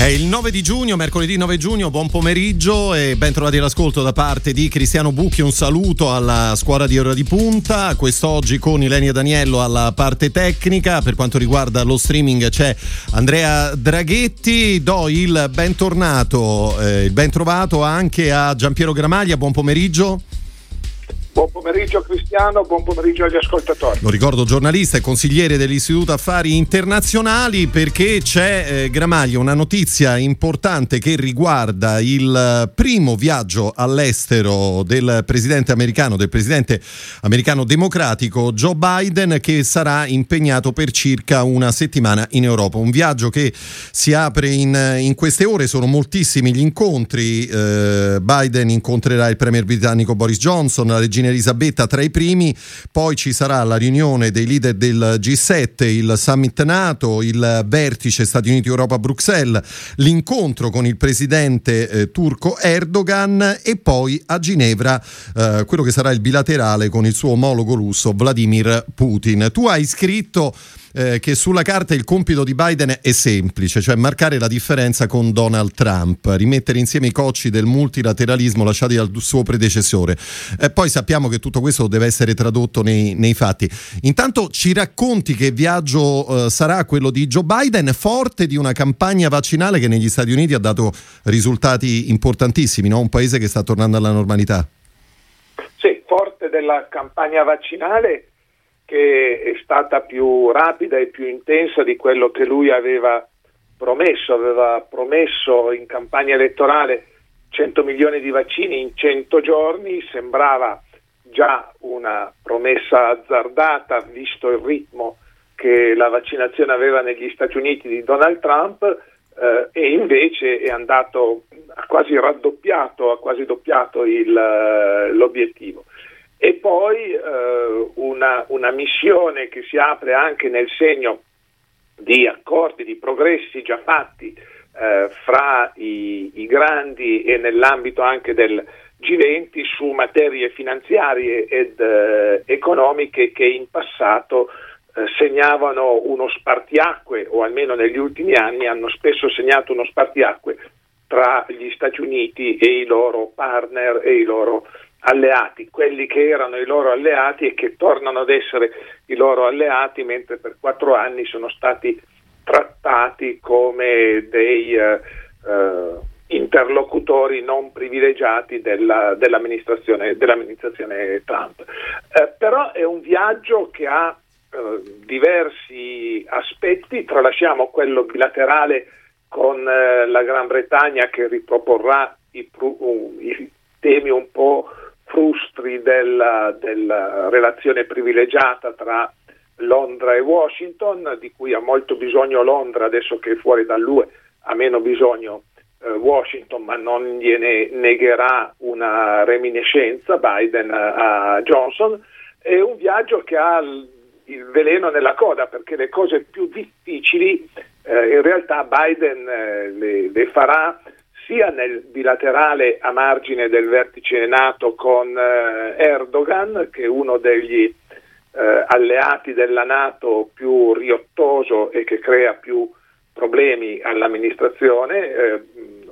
È il 9 di giugno, mercoledì 9 giugno, buon pomeriggio e ben trovati all'ascolto da parte di Cristiano Bucchi. Un saluto alla scuola di ora di punta. Quest'oggi con Ilenia Daniello alla parte tecnica. Per quanto riguarda lo streaming c'è Andrea Draghetti. Do il bentornato, eh, il ben trovato anche a Giampiero Gramaglia. Buon pomeriggio. Buon pomeriggio Cristiano, buon pomeriggio agli ascoltatori. Lo ricordo giornalista e consigliere dell'Istituto Affari Internazionali perché c'è eh, Gramaglia una notizia importante che riguarda il primo viaggio all'estero del presidente americano, del presidente americano democratico Joe Biden che sarà impegnato per circa una settimana in Europa. Un viaggio che si apre in, in queste ore, sono moltissimi gli incontri. Eh, Biden incontrerà il premier britannico Boris Johnson, la regina Elisabetta tra i primi, poi ci sarà la riunione dei leader del G7, il summit NATO, il vertice Stati Uniti-Europa a Bruxelles, l'incontro con il presidente eh, turco Erdogan e poi a Ginevra eh, quello che sarà il bilaterale con il suo omologo russo Vladimir Putin. Tu hai scritto eh, che sulla carta il compito di Biden è semplice, cioè marcare la differenza con Donald Trump, rimettere insieme i cocci del multilateralismo lasciati dal suo predecessore. Eh, poi sappiamo che tutto questo deve essere tradotto nei, nei fatti. Intanto ci racconti che viaggio eh, sarà quello di Joe Biden, forte di una campagna vaccinale che negli Stati Uniti ha dato risultati importantissimi, no? un paese che sta tornando alla normalità. Sì, forte della campagna vaccinale che è stata più rapida e più intensa di quello che lui aveva promesso, aveva promesso in campagna elettorale 100 milioni di vaccini in 100 giorni, sembrava già una promessa azzardata visto il ritmo che la vaccinazione aveva negli Stati Uniti di Donald Trump eh, e invece è andato, ha quasi raddoppiato, ha quasi doppiato il, l'obiettivo e poi eh, una, una, missione che si apre anche nel segno di accordi, di progressi già fatti eh, fra i, i, grandi e nell'ambito anche del G20 su materie finanziarie ed eh, economiche che in passato eh, segnavano uno spartiacque o almeno negli ultimi anni hanno spesso segnato uno spartiacque tra gli Stati Uniti e i loro partner e i loro alleati, quelli che erano i loro alleati e che tornano ad essere i loro alleati, mentre per quattro anni sono stati trattati come dei eh, eh, interlocutori non privilegiati della, dell'amministrazione, dell'amministrazione, Trump. Eh, però è un viaggio che ha eh, diversi aspetti, tralasciamo quello bilaterale con eh, la Gran Bretagna che riproporrà i, i temi un po' frustri della, della relazione privilegiata tra Londra e Washington, di cui ha molto bisogno Londra adesso che è fuori dall'UE, ha meno bisogno eh, Washington, ma non gliene negherà una reminiscenza Biden a Johnson. È un viaggio che ha il veleno nella coda perché le cose più difficili eh, in realtà Biden eh, le, le farà sia nel bilaterale a margine del vertice NATO con eh, Erdogan, che è uno degli eh, alleati della NATO più riottoso e che crea più problemi all'amministrazione eh,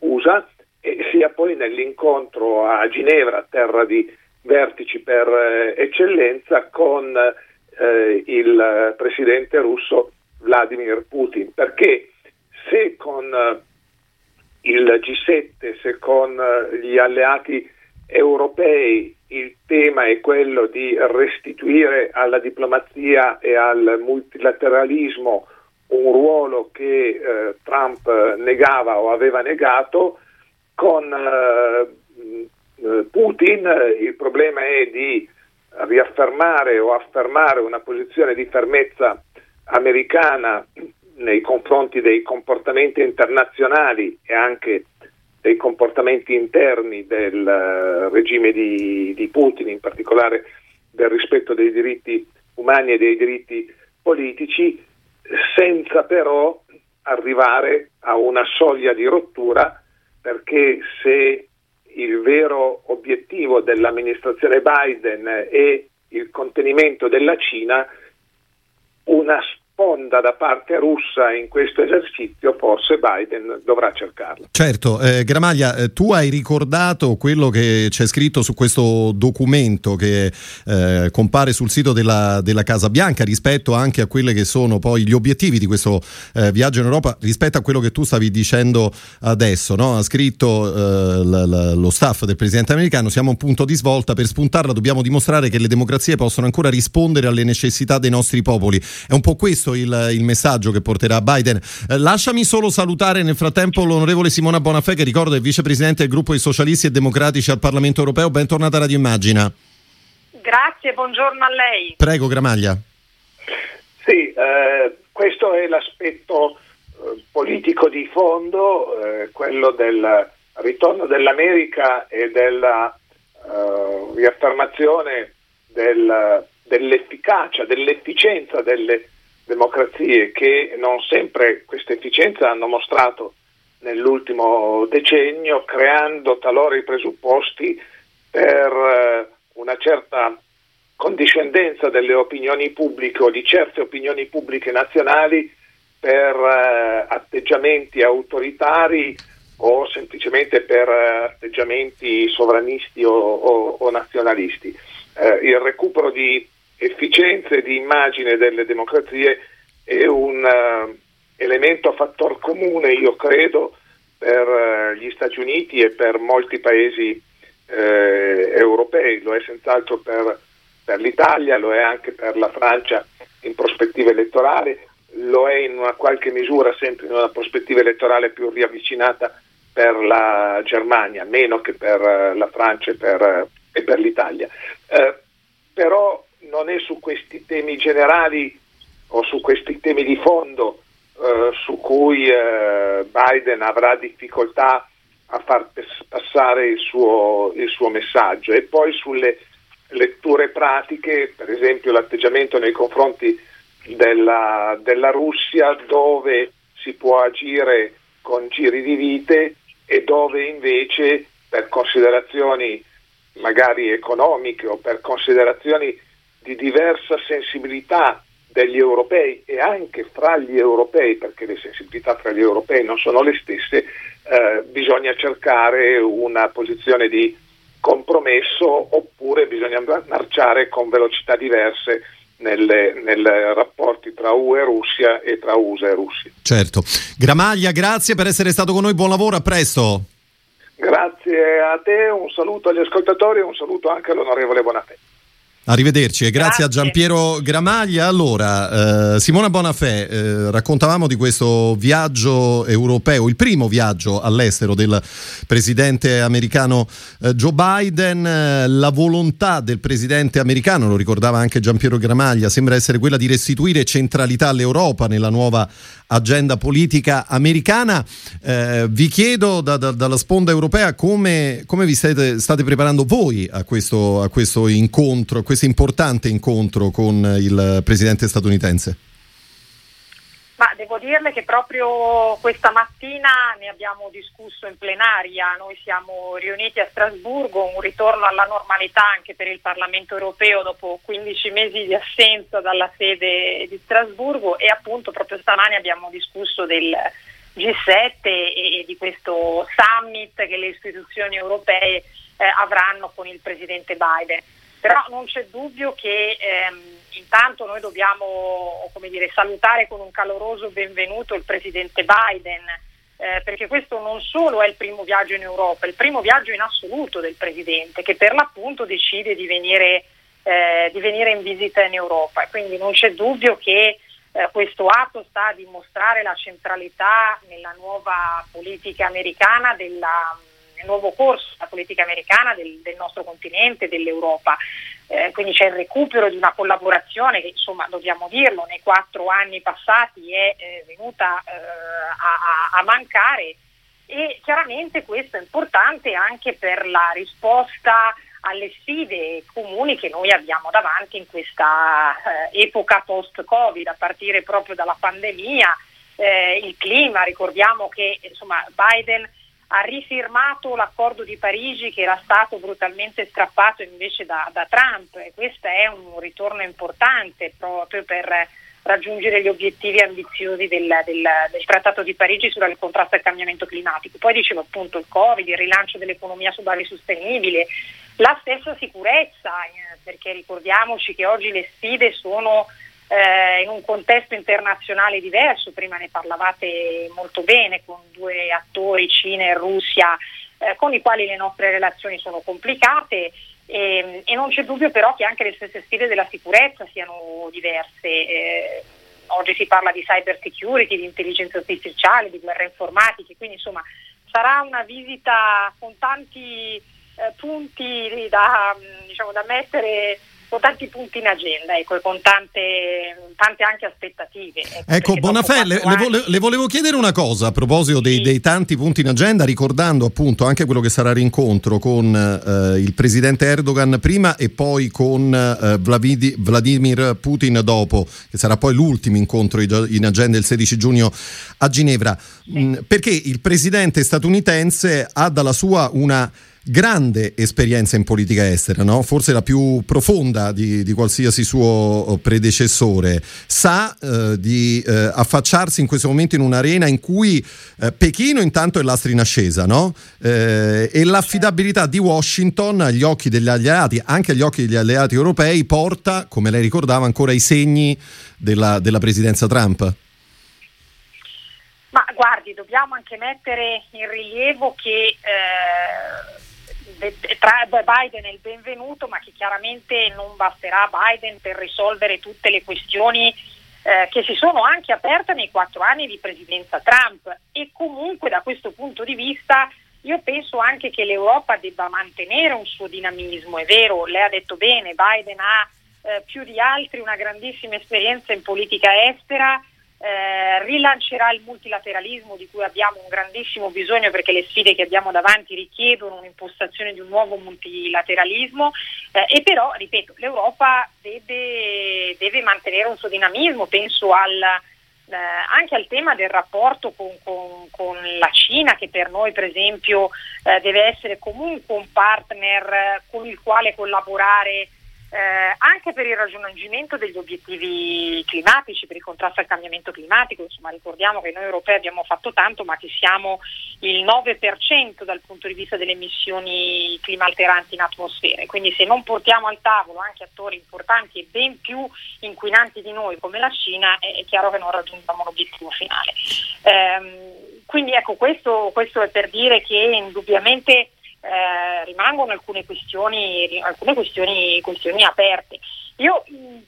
USA, e sia poi nell'incontro a Ginevra, terra di vertici per eh, eccellenza, con eh, il presidente russo Vladimir Putin, perché se con il G7, se con eh, gli alleati europei. Il tema è quello di restituire alla diplomazia e al multilateralismo un ruolo che eh, Trump negava o aveva negato, con eh, eh Putin il problema è di riaffermare o affermare una posizione di fermezza americana nei confronti dei comportamenti internazionali e anche dei comportamenti interni del uh, regime di, di, Putin, in particolare del rispetto dei diritti umani e dei diritti politici, senza però arrivare a una soglia di rottura perché se il vero obiettivo dell'amministrazione Biden è il contenimento della Cina, una sponda da parte russa in questo esercizio, forse Biden dovrà cercarla. Certo, eh, Gramaglia, eh, tu hai ricordato quello che c'è scritto su questo documento che eh, compare sul sito della, della, Casa Bianca rispetto anche a quelli che sono poi gli obiettivi di questo eh, viaggio in Europa, rispetto a quello che tu stavi dicendo adesso. No? Ha scritto eh, l- l- lo staff del presidente americano, siamo a un punto di svolta, per spuntarla dobbiamo dimostrare che le democrazie possono ancora rispondere alle necessità dei nostri popoli. È un po' questo questo il, il messaggio che porterà Biden. Eh, lasciami solo salutare nel frattempo l'onorevole Simona Bonafè, che ricordo è vicepresidente del gruppo dei socialisti e democratici al Parlamento europeo. Bentornata a Radio Immagina. Grazie, buongiorno a lei. Prego, Gramaglia. Sì, eh, questo è l'aspetto eh, politico di fondo, eh, quello del ritorno dell'America e della eh, riaffermazione del, dell'efficacia, dell'efficienza delle democrazie che non sempre questa efficienza hanno mostrato nell'ultimo decennio, creando talora i presupposti per eh, una certa condiscendenza delle opinioni pubbliche o di certe opinioni pubbliche nazionali per eh, atteggiamenti autoritari o semplicemente per eh, atteggiamenti sovranisti o, o, o nazionalisti. Eh, il recupero di efficienza e di immagine delle democrazie è un uh, elemento a fattor comune, io credo, per uh, gli Stati Uniti e per molti paesi uh, europei, lo è senz'altro per, per, l'Italia, lo è anche per la Francia in prospettiva elettorale, lo è in una qualche misura sempre in una prospettiva elettorale più riavvicinata per la Germania, meno che per la Francia e per, e per l'Italia. però non è su questi temi generali o su questi temi di fondo eh, su cui eh, Biden avrà difficoltà a far passare il suo, il suo messaggio. E poi sulle letture pratiche, per esempio l'atteggiamento nei confronti della, della Russia dove si può agire con giri di vite e dove invece per considerazioni magari economiche o per considerazioni di diversa sensibilità degli europei e anche fra gli europei, perché le sensibilità fra gli europei non sono le stesse, eh, bisogna cercare una posizione di compromesso oppure bisogna marciare con velocità diverse nelle, rapporti tra UE e Russia e tra USA e Russia. Certo. Gramaglia, grazie per essere stato con noi, buon lavoro, a presto. Grazie a te, un saluto agli ascoltatori e un saluto anche all'onorevole Bonafè. Arrivederci e grazie, grazie, a Giampiero Gramaglia. Allora, eh, Simona Bonafè, eh, raccontavamo di questo viaggio europeo, il primo viaggio all'estero del presidente americano eh, Joe Biden. Eh, la volontà del presidente americano, lo ricordava anche Giampiero Gramaglia, sembra essere quella di restituire centralità all'Europa nella nuova agenda politica americana. Eh, vi chiedo da, da, dalla sponda europea come, come vi state, state, preparando voi a questo, a questo incontro, a questo importante incontro con il presidente statunitense. Ma devo dirle che proprio questa mattina ne abbiamo discusso in plenaria, noi siamo riuniti a Strasburgo, un ritorno alla normalità anche per il Parlamento europeo dopo 15 mesi di assenza dalla sede di Strasburgo e appunto proprio stamani abbiamo discusso del G7 e di questo summit che le istituzioni europee eh, avranno con il Presidente Biden. Però non c'è dubbio che ehm, intanto noi dobbiamo dire, salutare con un caloroso benvenuto il Presidente Biden, eh, perché questo non solo è il primo viaggio in Europa, è il primo viaggio in assoluto del Presidente, che per l'appunto decide di venire, eh, di venire in visita in Europa. Quindi non c'è dubbio che eh, questo atto sta a dimostrare la centralità nella nuova politica americana della nuovo corso della politica americana del, del nostro continente, dell'Europa. Eh, quindi c'è il recupero di una collaborazione che insomma dobbiamo dirlo nei quattro anni passati è eh, venuta eh, a, a, mancare e chiaramente questo è importante anche per la risposta alle sfide comuni che noi abbiamo davanti in questa eh, epoca post-Covid, a partire proprio dalla pandemia eh, il clima, ricordiamo che insomma, Biden ha rifirmato l'accordo di Parigi che era stato brutalmente strappato invece da, da Trump e questo è un ritorno importante proprio per raggiungere gli obiettivi ambiziosi del, del, del, Trattato di Parigi sul contrasto al cambiamento climatico. Poi dicevo appunto il Covid, il rilancio dell'economia su base sostenibile, la stessa sicurezza, eh, perché ricordiamoci che oggi le sfide sono eh, in un contesto internazionale diverso, prima ne parlavate molto bene con due attori, Cina e Russia, eh, con i quali le nostre relazioni sono complicate e, ehm, e, non c'è dubbio però che anche le stesse sfide della sicurezza siano diverse. Eh, oggi si parla di cyber security, di intelligenza artificiale, di guerre informatiche, quindi insomma sarà una visita con tanti eh, punti da, diciamo, da mettere con tanti punti in agenda ecco, e con tante, tante anche aspettative. Ecco, ecco Bonafè, le, le, le, volevo chiedere una cosa a proposito dei, sì. dei, tanti punti in agenda, ricordando appunto anche quello che sarà l'incontro con eh, il presidente Erdogan prima e poi con eh, Vladimir Putin dopo, che sarà poi l'ultimo incontro in agenda il 16 giugno a Ginevra, sì. Mm, perché il presidente statunitense ha dalla sua una grande esperienza in politica estera, no? forse la più profonda di, di qualsiasi suo predecessore, sa eh, di eh, affacciarsi in questo momento in un'arena in cui eh, Pechino intanto è l'astra in ascesa no? Eh, e l'affidabilità di Washington agli occhi degli alleati, anche agli occhi degli alleati europei, porta, come lei ricordava, ancora i segni della, della presidenza Trump. Ma guardi, dobbiamo anche mettere in rilievo che eh, tra Biden è il benvenuto, ma che chiaramente non basterà Biden per risolvere tutte le questioni eh, che si sono anche aperte nei quattro anni di presidenza Trump. E comunque da questo punto di vista io penso anche che l'Europa debba mantenere un suo dinamismo, è vero, lei ha detto bene, Biden ha eh, più di altri una grandissima esperienza in politica estera, eh, rilancerà il multilateralismo di cui abbiamo un grandissimo bisogno perché le sfide che abbiamo davanti richiedono un'impostazione di un nuovo multilateralismo eh, e però, ripeto, l'Europa deve, deve, mantenere un suo dinamismo, penso al, eh, anche al tema del rapporto con, con, con, la Cina che per noi per esempio eh, deve essere comunque un partner con il quale collaborare eh, anche per il raggiungimento degli obiettivi climatici, per il contrasto al cambiamento climatico. Insomma, ricordiamo che noi europei abbiamo fatto tanto, ma che siamo il 9% dal punto di vista delle emissioni climalteranti in atmosfera. Quindi se non portiamo al tavolo anche attori importanti e ben più inquinanti di noi come la Cina, è, chiaro che non raggiungiamo l'obiettivo finale. Eh, quindi ecco, questo, questo è per dire che indubbiamente eh, rimangono alcune questioni, alcune questioni, questioni aperte. Io mm,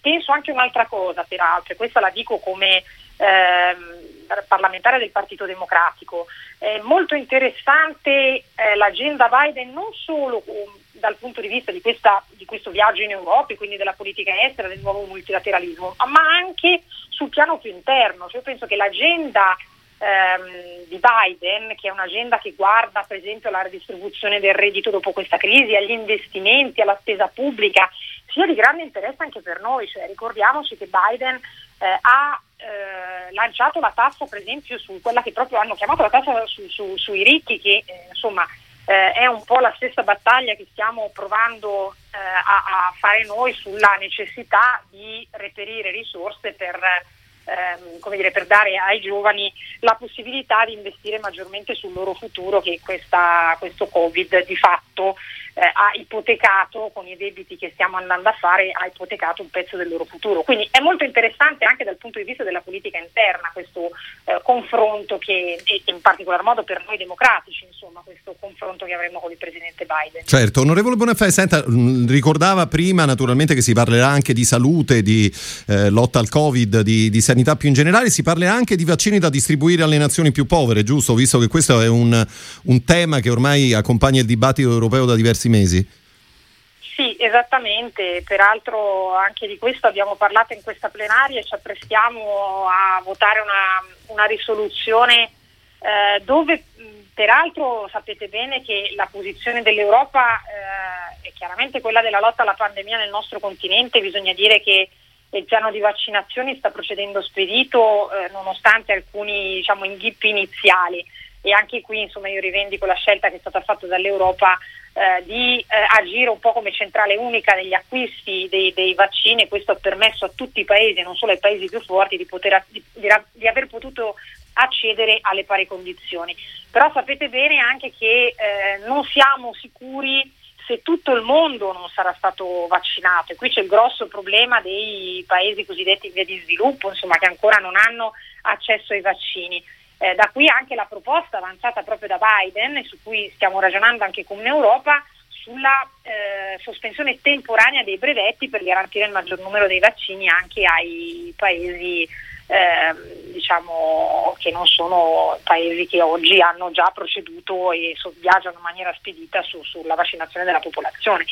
penso anche un'altra cosa, peraltro, e questa la dico come ehm, parlamentare del Partito Democratico. È molto interessante eh, l'agenda Biden non solo um, dal punto di vista di, questa, di, questo viaggio in Europa, quindi della politica estera, del nuovo multilateralismo, ma anche sul piano più interno. Cioè, io penso che l'agenda ehm, di Biden, che è un'agenda che guarda per esempio alla redistribuzione del reddito dopo questa crisi, agli investimenti, alla spesa pubblica, sia di grande interesse anche per noi. Cioè, ricordiamoci che Biden eh, ha eh, lanciato la tassa per esempio su quella che proprio hanno chiamato la tassa su, su, sui ricchi, che eh, insomma eh, è un po' la stessa battaglia che stiamo provando eh, a, a, fare noi sulla necessità di reperire risorse per ehm, come dire, per dare ai giovani la possibilità di investire maggiormente sul loro futuro che questa, questo Covid di fatto eh, ha ipotecato con i debiti che stiamo andando a fare, ha ipotecato un pezzo del loro futuro. Quindi è molto interessante anche dal punto di vista della politica interna questo eh, confronto che, in particolar modo per noi democratici, insomma, questo confronto che avremo con il Presidente Biden. Certo, onorevole Bonafè, senta, mm, ricordava prima naturalmente che si parlerà anche di salute, di eh, lotta al Covid, di, di sanità più in generale, si parlerà anche di vaccini da distribuire alle nazioni più povere, giusto? Visto che questo è un, un tema che ormai accompagna il dibattito europeo da diversi mesi? Sì, esattamente, peraltro anche di questo abbiamo parlato in questa plenaria e ci apprestiamo a votare una, una risoluzione eh, dove peraltro sapete bene che la posizione dell'Europa eh, è chiaramente quella della lotta alla pandemia nel nostro continente, bisogna dire che il piano di vaccinazioni sta procedendo spedito eh, nonostante alcuni diciamo, inghippi iniziali e anche qui insomma, io rivendico la scelta che è stata fatta dall'Europa eh, di eh, agire un po' come centrale unica negli acquisti dei, dei, vaccini e questo ha permesso a tutti i paesi, non solo ai paesi più forti, di, poter, di, di, aver potuto accedere alle pari condizioni. Però sapete bene anche che eh, non siamo sicuri se tutto il mondo non sarà stato vaccinato e qui c'è il grosso problema dei paesi cosiddetti in via di sviluppo, insomma, che ancora non hanno accesso ai vaccini. Eh, da qui anche la proposta avanzata proprio da Biden, su cui stiamo ragionando anche come Europa, sulla eh, sospensione temporanea dei brevetti per garantire il maggior numero dei vaccini anche ai paesi eh, diciamo, che non sono paesi che oggi hanno già proceduto e so, viaggiano in maniera spedita su, sulla vaccinazione della popolazione.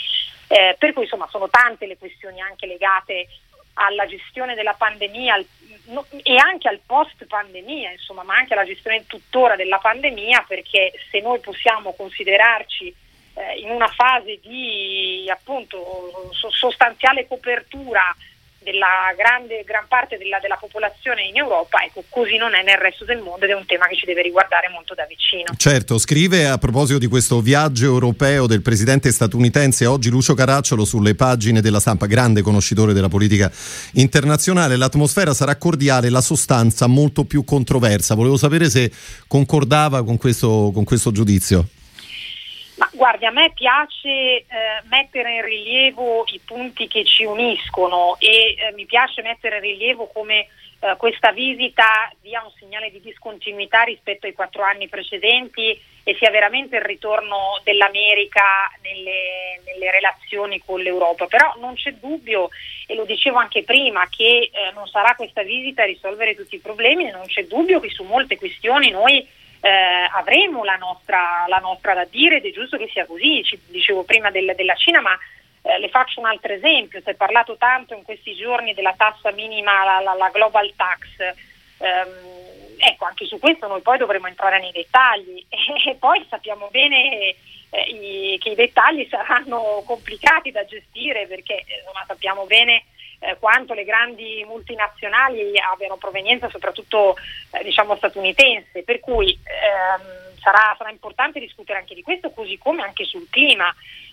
Eh, per cui insomma sono tante le questioni anche legate alla gestione della pandemia al, no, e anche al post pandemia, insomma, ma anche alla gestione tuttora della pandemia, perché se noi possiamo considerarci eh, in una fase di appunto sostanziale copertura della grande, gran parte della, della, popolazione in Europa, ecco, così non è nel resto del mondo ed è un tema che ci deve riguardare molto da vicino. Certo, scrive a proposito di questo viaggio europeo del presidente statunitense oggi Lucio Caracciolo sulle pagine della stampa, grande conoscitore della politica internazionale, l'atmosfera sarà cordiale, la sostanza molto più controversa. Volevo sapere se concordava con questo, con questo giudizio. Guardi, a me piace eh, mettere in rilievo i punti che ci uniscono e eh, mi piace mettere in rilievo come eh, questa visita dia un segnale di discontinuità rispetto ai quattro anni precedenti e sia veramente il ritorno dell'America nelle, nelle relazioni con l'Europa. Però non c'è dubbio, e lo dicevo anche prima, che eh, non sarà questa visita a risolvere tutti i problemi, non c'è dubbio che su molte questioni noi eh, avremo la nostra, la nostra, da dire ed è giusto che sia così, Ci, dicevo prima del, della Cina, ma eh, le faccio un altro esempio, si è parlato tanto in questi giorni della tassa minima, la, la, la global tax, ehm, ecco anche su questo noi poi dovremo entrare nei dettagli. E poi sappiamo bene eh, i, che i dettagli saranno complicati da gestire perché insomma, sappiamo bene eh, quanto le grandi multinazionali abbiano provenienza soprattutto eh, diciamo statunitense, per cui ehm, sarà, sarà, importante discutere anche di questo, così come anche sul clima,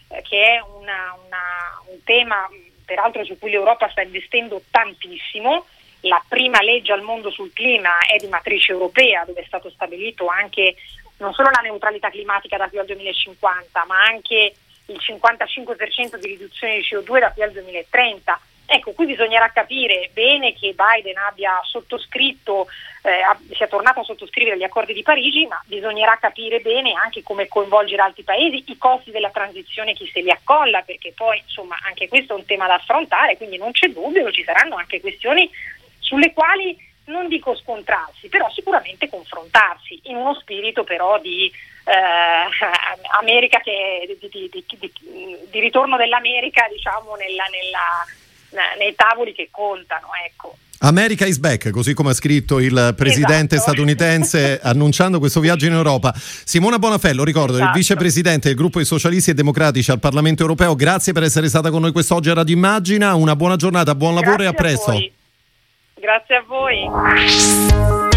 eh, che è una, una, un tema peraltro su cui l'Europa sta investendo tantissimo. La prima legge al mondo sul clima è di matrice europea, dove è stato stabilito anche non solo la neutralità climatica da qui al 2050, ma anche il 55% di riduzione di CO2 da qui al 2030 Ecco, qui bisognerà capire bene che Biden abbia sottoscritto, eh, sia tornato a sottoscrivere gli accordi di Parigi, ma bisognerà capire bene anche come coinvolgere altri paesi, i costi della transizione, chi se li accolla, perché poi insomma anche questo è un tema da affrontare, quindi non c'è dubbio ci saranno anche questioni sulle quali non dico scontrarsi, però sicuramente confrontarsi, in uno spirito però di eh, America che, di, di, di, di, ritorno dell'America diciamo nella, nella nei tavoli che contano. Ecco. America is back, così come ha scritto il presidente esatto. statunitense annunciando questo viaggio in Europa. Simona Bonafello, ricordo, esatto. il vicepresidente del gruppo dei socialisti e democratici al Parlamento europeo. Grazie per essere stata con noi quest'oggi a Radio Immagina. Una buona giornata, buon lavoro Grazie e a presto. A Grazie a voi.